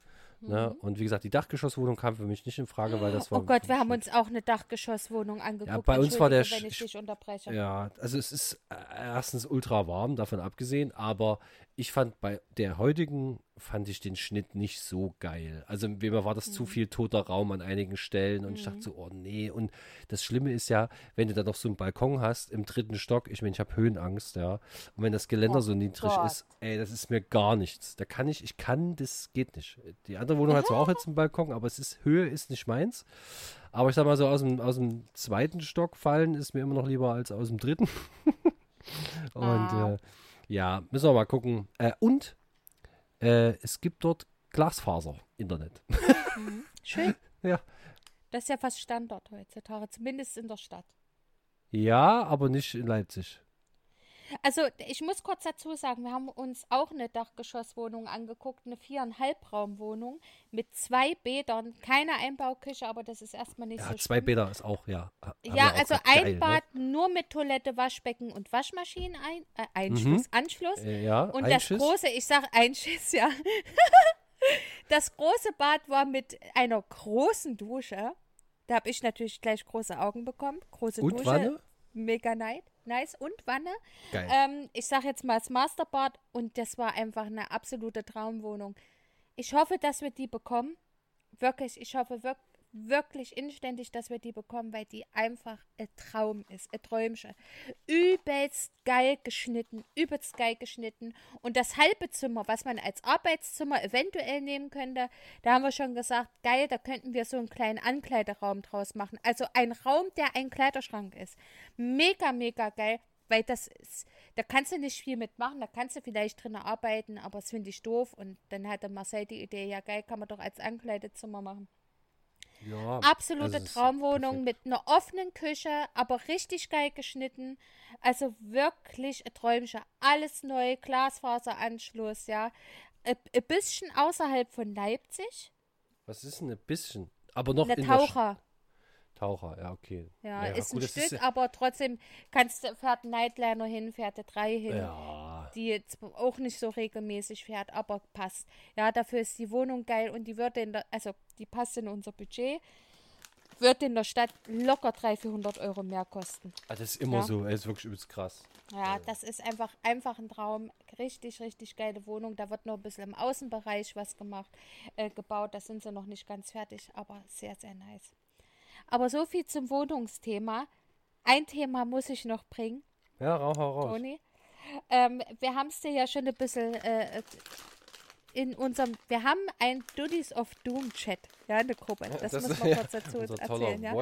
Ne? Und wie gesagt, die Dachgeschosswohnung kam für mich nicht in Frage, weil das war. Oh Gott, wir haben uns auch eine Dachgeschosswohnung angeguckt. bei uns war der wenn ich dich unterbreche. Ja, also es ist äh, erstens ultra warm, davon abgesehen, aber ich fand bei der heutigen, fand ich den Schnitt nicht so geil. Also mir war das Mhm. zu viel toter Raum an einigen Stellen und ich dachte so, oh nee. Und das Schlimme ist ja, wenn du da noch so einen Balkon hast im dritten Stock, ich meine, ich habe Höhenangst, ja. Und wenn das Geländer Oh so niedrig Gott. ist, ey, das ist mir gar nichts. Da kann ich, ich kann, das geht nicht. Die andere Wohnung hat zwar auch jetzt einen Balkon, aber es ist, Höhe ist nicht meins. Aber ich sag mal so, aus dem, aus dem zweiten Stock fallen ist mir immer noch lieber als aus dem dritten. und Ah. äh, ja, müssen wir mal gucken. Äh, und äh, es gibt dort Glasfaser-Internet. Schön. Ja. Das ist ja fast Standard heutzutage, zumindest in der Stadt. ja, aber nicht in Leipzig. Also ich muss kurz dazu sagen, wir haben uns auch eine Dachgeschosswohnung angeguckt, eine viereinhalb Raumwohnung mit zwei Bädern, keine Einbauküche, aber das ist erstmal nicht Ja, so zwei schlimm. Bäder ist auch, ja. Ja, auch also ein geil, ne? Bad nur mit Toilette, Waschbecken und Waschmaschinen ein, äh, Einschluss, Anschluss. Ne? Äh, ja, Und das Schiss. große, ich sag Einschiss, ja. das große Bad war mit einer großen Dusche. Da habe ich natürlich gleich große Augen bekommen. Große Und Dusche. Wanne? Mega nice. Nice. Und Wanne. Geil. Ähm, ich sag jetzt mal das Masterbad und das war einfach eine absolute Traumwohnung. Ich hoffe, dass wir die bekommen. Wirklich, ich hoffe wirk wirklich inständig, dass wir die bekommen, weil die einfach ein Traum ist, ein Träumchen. Übelst geil geschnitten, übelst geil geschnitten. Und das halbe Zimmer, was man als Arbeitszimmer eventuell nehmen könnte, da haben wir schon gesagt, geil, da könnten wir so einen kleinen Ankleideraum draus machen. Also ein Raum, der ein Kleiderschrank ist. Mega, mega geil. Weil das ist, da kannst du nicht viel mitmachen, da kannst du vielleicht drin arbeiten, aber das finde ich doof. Und dann hatte Marcel die Idee, ja geil, kann man doch als Ankleidezimmer machen. Ja, Absolute also Traumwohnung mit einer offenen Küche, aber richtig geil geschnitten. Also wirklich ein Träumchen. Alles neu, Glasfaseranschluss, ja. Ein ein bisschen außerhalb von Leipzig. Was ist denn ein bisschen? Aber noch Eine in der Sch- Taucher. Ja, okay. Ja, ist gut, ein das Stück, ja- aber trotzdem kannst du, fährt ein Nightliner hin, fährt der drei hin. Ja, die jetzt auch nicht so regelmäßig fährt, aber passt. Ja, dafür ist die Wohnung geil und die würde in der, also die passt in unser Budget, wird in der Stadt locker 300, 400 Euro mehr kosten. Ah, das ist immer Ja. so, ey, ist wirklich übelst krass. Ja, das ist einfach, einfach ein Traum. Richtig, richtig geile Wohnung. Da wird noch ein bisschen im Außenbereich was gemacht, äh, gebaut. Da sind sie noch nicht ganz fertig, aber sehr, sehr nice. Aber so viel zum Wohnungsthema. Ein Thema muss ich noch bringen, Ja, rauch, hau raus. Toni. Ähm, wir haben es dir ja schon ein bisschen äh, in unserem, wir haben ein Dudies of Doom Chat, ja, eine Gruppe. Das, muss man ja, kurz dazu erzählen, ja.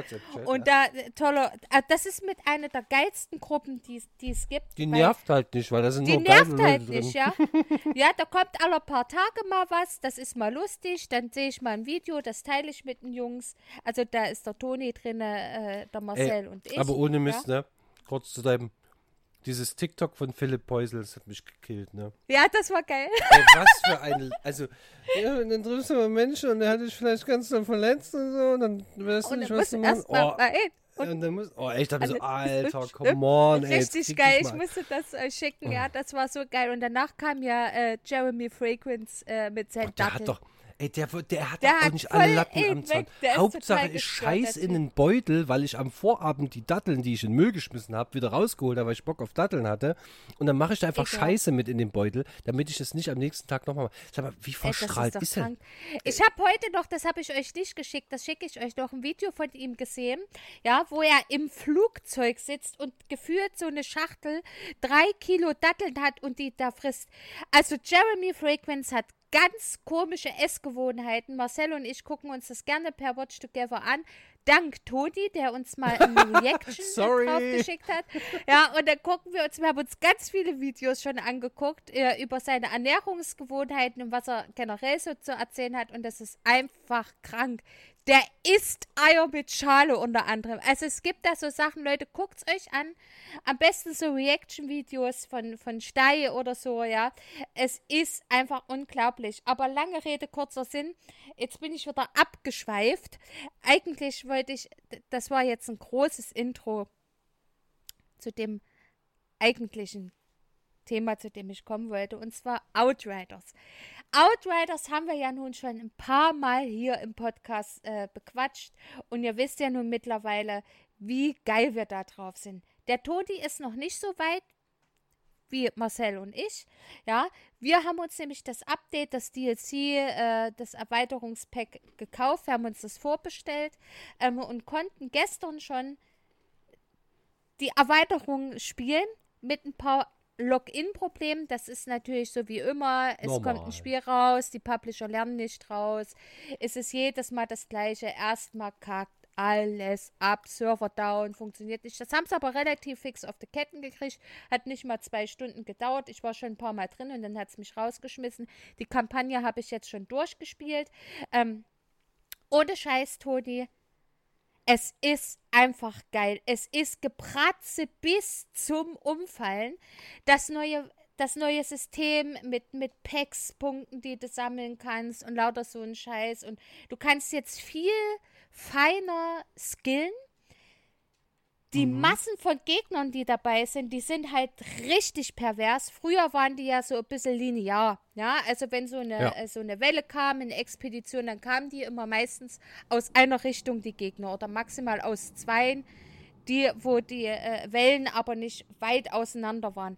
Und da, äh, toller, äh, das ist mit einer der geilsten Gruppen, die es- die es gibt. Die nervt halt nicht, weil da sind die nur geile nervt halt drin. nicht, ja. Ja, da kommt alle paar Tage mal was, das ist mal lustig, dann sehe ich mal ein Video, das teile ich mit den Jungs. Also da ist der Toni drin, äh, der Marcel und ich. Aber ohne Mist, ja. ne? Kurz zu deinem. Dieses TikTok von Philipp Peusel, das hat mich gekillt, ne? Ja, das war geil. Ey, was für ein. Also, ja, dann triffst du mal Menschen und der hat dich vielleicht ganz doll verletzt und so, und dann weißt du Und nicht, dann was musst du erst mal Oh, rein. und Und dann muss, oh, ich dachte so, Also, Alter, come on, ey. Richtig geil, ich musste das äh, schicken, ja, das war so geil. Und danach kam ja äh, Jeremy Fragrance äh, mit seinen Oh, der Datteln. hat doch, ey, der, der hat Der doch auch hat nicht alle Latten am Zaun. ist Hauptsache, ich scheiß in den Beutel, weil ich am Vorabend die Datteln, die ich in den Müll geschmissen habe, wieder rausgeholt habe, weil ich Bock auf Datteln hatte. Und dann mache ich da einfach Ekelhaft. Scheiße mit in den Beutel, damit ich es nicht am nächsten Tag nochmal mache. Sag mal, wie Ey, verstrahlt das ist, ist er? Ich habe heute noch, das habe ich euch nicht geschickt, das schicke ich euch noch ein Video von ihm gesehen, ja, wo er im Flugzeug sitzt und gefühlt so eine Schachtel drei Kilo Datteln hat und die da frisst. Also Jeremy Fragrance hat ganz komische Essgewohnheiten. Marcel und ich gucken uns das gerne per Watch Together an. Dank Toni, der uns mal eine Reaction Sorry. drauf geschickt hat. Ja, und dann gucken wir uns, wir haben uns ganz viele Videos schon angeguckt äh, über seine Ernährungsgewohnheiten und was er generell so zu erzählen hat. Und das ist einfach krank. Der isst Eier mit Schale unter anderem. Also es gibt da so Sachen, Leute, guckt's euch an. Am besten so Reaction-Videos von, von Stei oder so, ja. Es ist einfach unglaublich. Aber lange Rede, kurzer Sinn. Jetzt bin ich wieder abgeschweift. Eigentlich wollte ich, das war jetzt ein großes Intro zu dem eigentlichen Thema, zu dem ich kommen wollte, und zwar Outriders. Outriders haben wir ja nun schon ein paar Mal hier im Podcast äh, bequatscht und ihr wisst ja nun mittlerweile, wie geil wir da drauf sind. Der Todi ist noch nicht so weit wie Marcel und ich. Ja, wir haben uns nämlich das Update, das DLC, äh, das Erweiterungspack gekauft, wir haben uns das vorbestellt ähm, und konnten gestern schon die Erweiterung spielen mit ein paar Login-Problemen. Das ist natürlich so wie immer. Es Normal. kommt ein Spiel raus, die Publisher lernen nicht raus. Es ist jedes Mal das gleiche. Erstmal kackt alles ab, Server down, funktioniert nicht. Das haben sie aber relativ fix auf die Ketten gekriegt. Hat nicht mal zwei Stunden gedauert. Ich war schon ein paar Mal drin und dann hat es mich rausgeschmissen. Die Kampagne habe ich jetzt schon durchgespielt. Ähm, ohne Scheiß, Toni. Es ist einfach geil. Es ist Gepratze bis zum Umfallen. Das neue, das neue System mit, mit Packs-Punkten, die du sammeln kannst und lauter so ein Scheiß. Und du kannst jetzt viel feiner skillen. Die Massen von Gegnern, die dabei sind, die sind halt richtig pervers. Früher waren die ja so ein bisschen linear. Ja, also wenn so eine, Ja. äh, so eine Welle kam, eine Expedition, dann kamen die immer meistens aus einer Richtung, die Gegner, oder maximal aus zweien, die, wo die äh, Wellen aber nicht weit auseinander waren.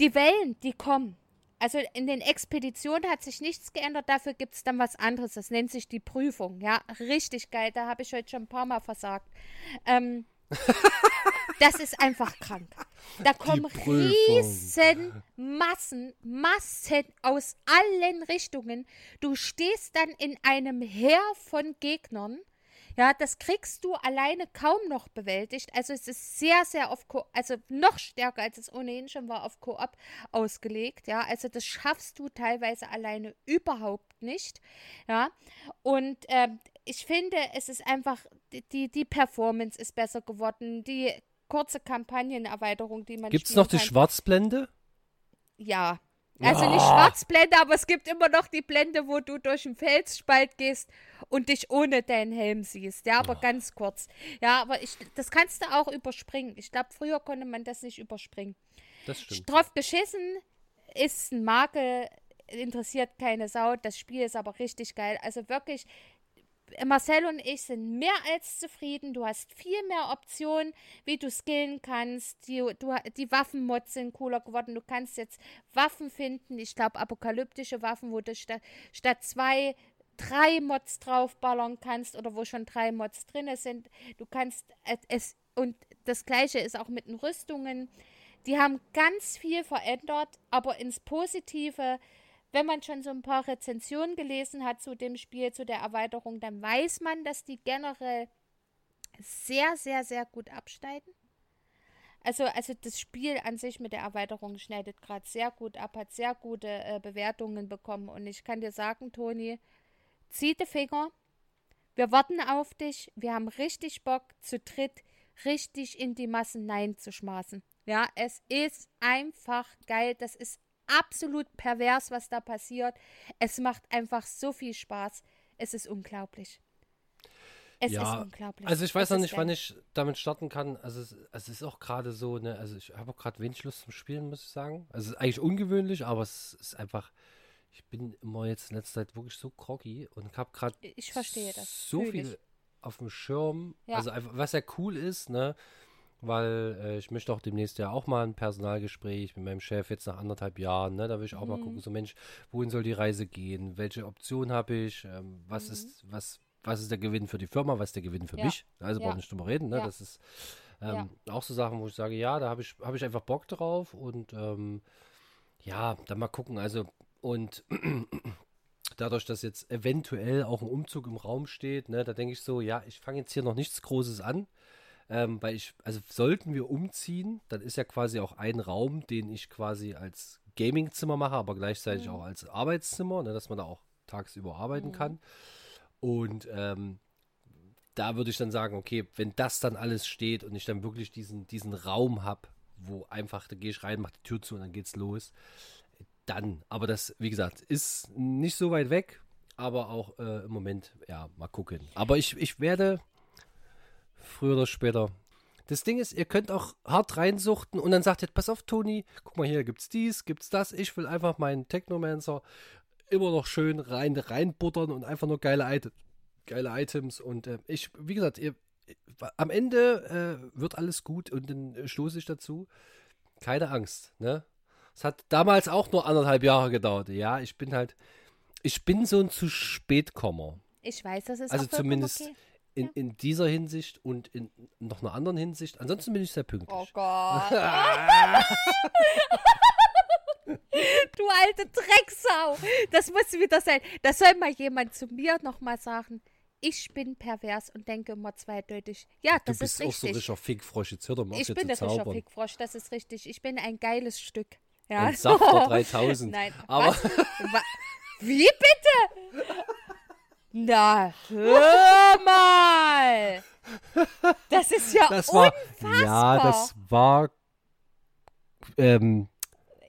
Die Wellen, die kommen. Also in den Expeditionen hat sich nichts geändert, dafür gibt es dann was anderes. Das nennt sich die Prüfung. Ja, richtig geil. Da habe ich heute schon ein paar Mal versagt. Ähm, das ist einfach krank. Da kommen riesen Massen, Massen aus allen Richtungen. Du stehst dann in einem Heer von Gegnern. Ja, das kriegst du alleine kaum noch bewältigt. Also es ist sehr, sehr auf Ko also noch stärker, als es ohnehin schon war, auf Koop ausgelegt. Ja, also das schaffst du teilweise alleine überhaupt nicht. Ja, und ähm, ich finde, es ist einfach, die, die Performance ist besser geworden. Die kurze Kampagnenerweiterung, die man Gibt es noch die kann. Schwarzblende? Ja. Also nicht Ah. Schwarzblende, aber es gibt immer noch die Blende, wo du durch den Felsspalt gehst und dich ohne deinen Helm siehst. Ja, aber ganz kurz. Ja, aber ich, das kannst du auch überspringen. Ich glaube, früher konnte man das nicht überspringen. Das stimmt. Drauf geschissen, ist ein Makel, interessiert keine Sau. Das Spiel ist aber richtig geil. Also wirklich, Marcel und ich sind mehr als zufrieden. Du hast viel mehr Optionen, wie du skillen kannst. Die, du, die Waffenmods sind cooler geworden. Du kannst jetzt Waffen finden. Ich glaube, apokalyptische Waffen, wo du statt, statt zwei drei Mods draufballern kannst oder wo schon drei Mods drin sind. Du kannst es und das gleiche ist auch mit den Rüstungen. Die haben ganz viel verändert, aber ins Positive wenn man schon so ein paar Rezensionen gelesen hat zu dem Spiel, zu der Erweiterung, dann weiß man, dass die generell sehr, sehr, sehr gut abschneiden. Also, also das Spiel an sich mit der Erweiterung schneidet gerade sehr gut ab, hat sehr gute äh, Bewertungen bekommen. Und ich kann dir sagen, Toni, zieh die Finger. Wir warten auf dich. Wir haben richtig Bock, zu dritt richtig in die Massen Nein zu schmaßen. Ja, es ist einfach geil. Das ist absolut pervers, was da passiert. Es macht einfach so viel Spaß. Es ist unglaublich. Es ja, ist unglaublich. Also ich weiß es noch nicht, wann ich damit starten kann. Also es, es ist auch gerade so, ne, also ich habe auch gerade wenig Lust zum Spielen, muss ich sagen. Also es ist eigentlich ungewöhnlich, aber es ist einfach, ich bin immer jetzt in letzter Zeit wirklich so groggy und habe gerade ich verstehe das. so viel auf dem Schirm. Ja. Also einfach, was ja cool ist, ne, weil äh, ich möchte auch demnächst ja auch mal ein Personalgespräch mit meinem Chef jetzt nach anderthalb Jahren. Ne? Da will ich auch mhm. mal gucken, so Mensch, wohin soll die Reise gehen? Welche Option habe ich? Ähm, was mhm. ist, was, was ist der Gewinn für die Firma? Was ist der Gewinn für ja. mich? Also ja. brauche nicht drüber reden. Ne? Ja. Das ist ähm, auch so Sachen, wo ich sage, ja, da habe ich, hab ich einfach Bock drauf und ähm, ja, dann mal gucken. Also und dadurch, dass jetzt eventuell auch ein Umzug im Raum steht, ne, da denke ich so, ja, ich fange jetzt hier noch nichts Großes an. Ähm, weil ich, also sollten wir umziehen, dann ist ja quasi auch ein Raum, den ich quasi als Gamingzimmer mache, aber gleichzeitig mhm. auch als Arbeitszimmer, ne, dass man da auch tagsüber arbeiten mhm. kann. Und ähm, da würde ich dann sagen, okay, wenn das dann alles steht und ich dann wirklich diesen, diesen Raum habe, wo einfach, da gehe ich rein, mache die Tür zu und dann geht's los, dann. Aber das, wie gesagt, ist nicht so weit weg, aber auch äh, im Moment, ja, mal gucken. Aber ich, ich werde früher oder später. Das Ding ist, ihr könnt auch hart reinsuchten und dann sagt ihr, pass auf, Toni, guck mal hier, gibt's dies, gibt's das. Ich will einfach meinen Technomancer immer noch schön rein reinbuttern und einfach nur geile, It geile Items. Und äh, ich, wie gesagt, ihr, am Ende äh, wird alles gut und dann stoße ich dazu. Keine Angst, ne? Es hat damals auch nur anderthalb Jahre gedauert. Ja, ich bin halt, ich bin so ein zu Spätkommer. Ich weiß, das ist also zumindest okay in, ja. in dieser Hinsicht und in noch einer anderen Hinsicht. Ansonsten bin ich sehr pünktlich. Oh Gott. du alte Drecksau. Das muss wieder sein. Da soll mal jemand zu mir nochmal sagen. Ich bin pervers und denke immer zweideutig. Ja, das ist richtig. Du bist auch so richtiger Fickfrosch. Jetzt hör doch mal Ich bin der richtiger Fickfrosch, das ist richtig. Ich bin ein geiles Stück. Ja. Ein Safter 3000. Nein. Aber was? Wie bitte? Na, hör mal! Das ist ja das war, unfassbar. Ja, das war ähm,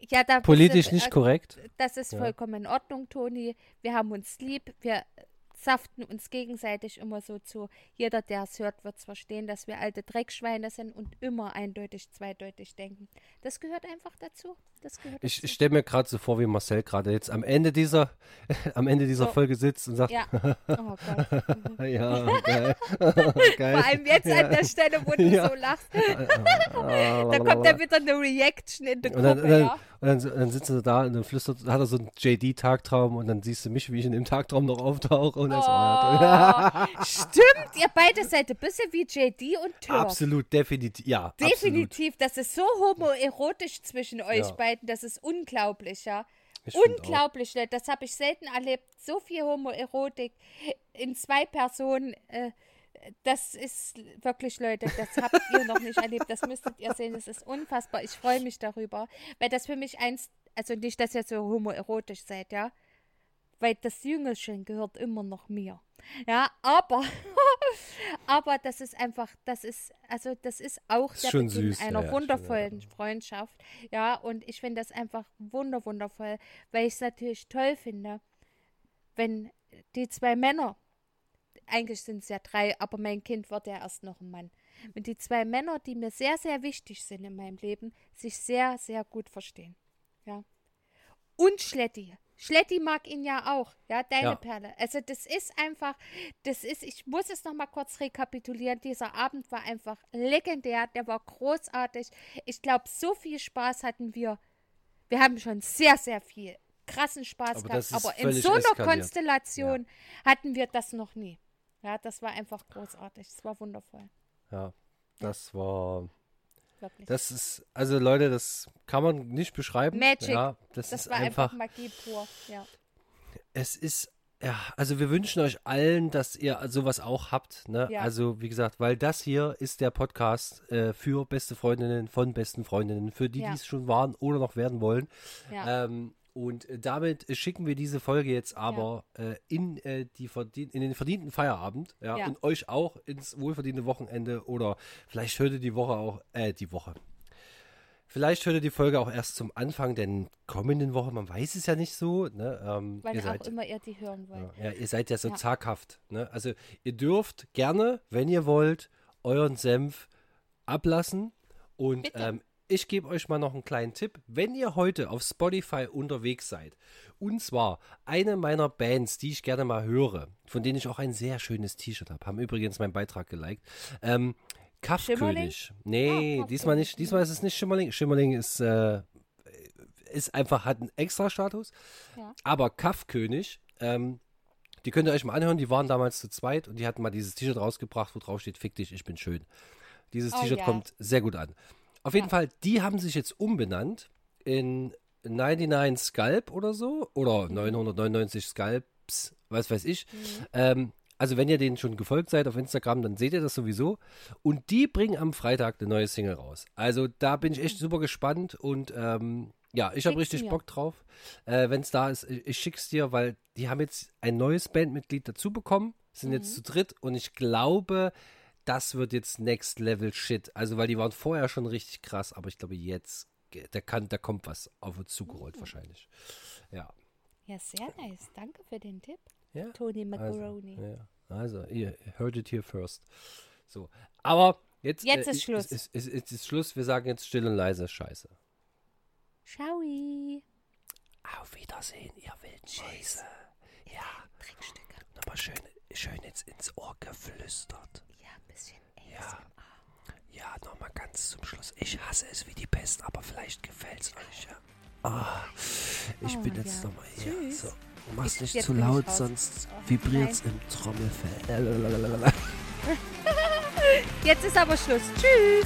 ja, politisch ist, nicht äh, korrekt. Das ist vollkommen in Ordnung, Toni. Wir haben uns lieb. Wir saften uns gegenseitig immer so zu. Jeder, der es hört, wird es verstehen, dass wir alte Dreckschweine sind und immer eindeutig zweideutig denken. Das gehört einfach dazu. Das gehört ich, ich stelle mir gerade so vor, wie Marcel gerade jetzt am Ende dieser, am Ende dieser so. Folge sitzt und sagt, ja, oh Gott. ja, geil. geil. Vor allem jetzt ja. an der Stelle, wo du ja. so lachst. da kommt ja wieder eine Reaction in der Gruppe, und dann, ja. Und dann, dann sitzt er da und dann flüstert, hat er so einen JD-Tagtraum und dann siehst du mich, wie ich in dem Tagtraum noch auftauche. Und oh, so, stimmt, ihr beide seid ein bisschen wie JD und Turk. Absolut, definitiv, ja. Definitiv, absolut. das ist so homoerotisch zwischen euch ja. beiden, das ist unglaublich, ja. Ich unglaublich, das habe ich selten erlebt. So viel Homoerotik in zwei Personen. Äh, das ist wirklich, Leute, das habt ihr noch nicht erlebt. Das müsstet ihr sehen. Das ist unfassbar. Ich freue mich darüber, weil das für mich eins, also nicht, dass ihr so homoerotisch seid, ja, weil das Jüngelchen gehört immer noch mir. Ja, aber, aber das ist einfach, das ist, also das ist auch das der Beginn süß, einer ja, wundervollen schon, Freundschaft. Ja, und ich finde das einfach wunder, wundervoll, weil ich es natürlich toll finde, wenn die zwei Männer eigentlich sind es ja drei, aber mein Kind wird ja erst noch ein Mann. Wenn die zwei Männer, die mir sehr, sehr wichtig sind in meinem Leben, sich sehr, sehr gut verstehen. Ja. Und Schletti. Schletti mag ihn ja auch, ja, deine Ja. Perle. Also das ist einfach, das ist, ich muss es noch mal kurz rekapitulieren. Dieser Abend war einfach legendär, der war großartig. Ich glaube, so viel Spaß hatten wir. Wir haben schon sehr, sehr viel krassen Spaß Aber gehabt, aber in so einer. Konstellation hatten wir das noch nie. Ja, das war einfach großartig. Das war wundervoll. Ja, das war. Wirklich. Das ist, also Leute, das kann man nicht beschreiben. Magic. Ja, das, Das ist war einfach, einfach Magie pur. Ja. es ist, ja, also wir wünschen euch allen, dass ihr sowas auch habt. Ne? Ja. Also, wie gesagt, weil das hier ist der Podcast äh, für beste Freundinnen von besten Freundinnen, für die, Ja. die es schon waren oder noch werden wollen. Ja. Ähm, und äh, damit äh, schicken wir diese Folge jetzt aber äh, in, äh, die in den verdienten Feierabend. Ja, Ja. Und euch auch ins wohlverdiente Wochenende oder vielleicht hört ihr die Woche auch, äh, die Woche. Vielleicht hört ihr die Folge auch erst zum Anfang der kommenden Woche. Man weiß es ja nicht so. Ne? Ähm, Wann ihr auch seid, immer ihr die hören wollt. ja, ihr seid ja so Ja. zaghaft. Ne? Also ihr dürft gerne, wenn ihr wollt, euren Senf ablassen. Und ähm, ich gebe euch mal noch einen kleinen Tipp. Wenn ihr heute auf Spotify unterwegs seid, und zwar eine meiner Bands, die ich gerne mal höre, von denen ich auch ein sehr schönes T-Shirt habe, haben übrigens meinen Beitrag geliked. Ähm, Kaffkönig. Nee, Ah, diesmal nicht. Diesmal ist es nicht Schimmerling. Schimmerling ist, äh, ist einfach, hat einen Extra-Status. Ja. Aber Kaffkönig, ähm, die könnt ihr euch mal anhören, die waren damals zu zweit und die hatten mal dieses T-Shirt rausgebracht, wo drauf steht, fick dich, ich bin schön. Dieses Oh T-Shirt ja. kommt sehr gut an. Auf jeden Ja. Fall, die haben sich jetzt umbenannt in 99 Scalp oder so oder Mhm. 999 Scalps, was weiß ich. Ähm, also wenn ihr denen schon gefolgt seid auf Instagram, dann seht ihr das sowieso. Und die bringen am Freitag eine neue Single raus. Also da bin ich echt super gespannt und ähm, ja, ich habe richtig mir. Bock drauf. Äh, wenn es da ist, ich, ich schick's dir, weil die haben jetzt ein neues Bandmitglied dazu bekommen, sind jetzt zu dritt und ich glaube, das wird jetzt Next Level Shit. Also weil die waren vorher schon richtig krass, aber ich glaube jetzt, da kann, da kommt was auf uns zugerollt wahrscheinlich. Ja. Ja, sehr nice. Danke für den Tipp, Ja. Tony Also, Macaroni. ja, also, ihr heard it here first. So, aber jetzt, Jetzt ist äh, Schluss. Ist, ist, ist, ist, ist Schluss. Wir sagen jetzt still und leise Scheiße. Ciao. Auf Wiedersehen, ihr wilden Scheiße. Ja, Trickstücke. nochmal schön, schön jetzt ins Ohr geflüstert. Ja, ein bisschen Ja, ja, nochmal ganz zum Schluss. Ich hasse es wie die Pest, aber vielleicht gefällt's euch, ja. Ah, ich Oh, bin jetzt ja. nochmal hier. Tschüss. So, mach's Ich- nicht zu laut, sonst Oh, vibriert's im Trommelfell. Jetzt ist aber Schluss. Tschüss.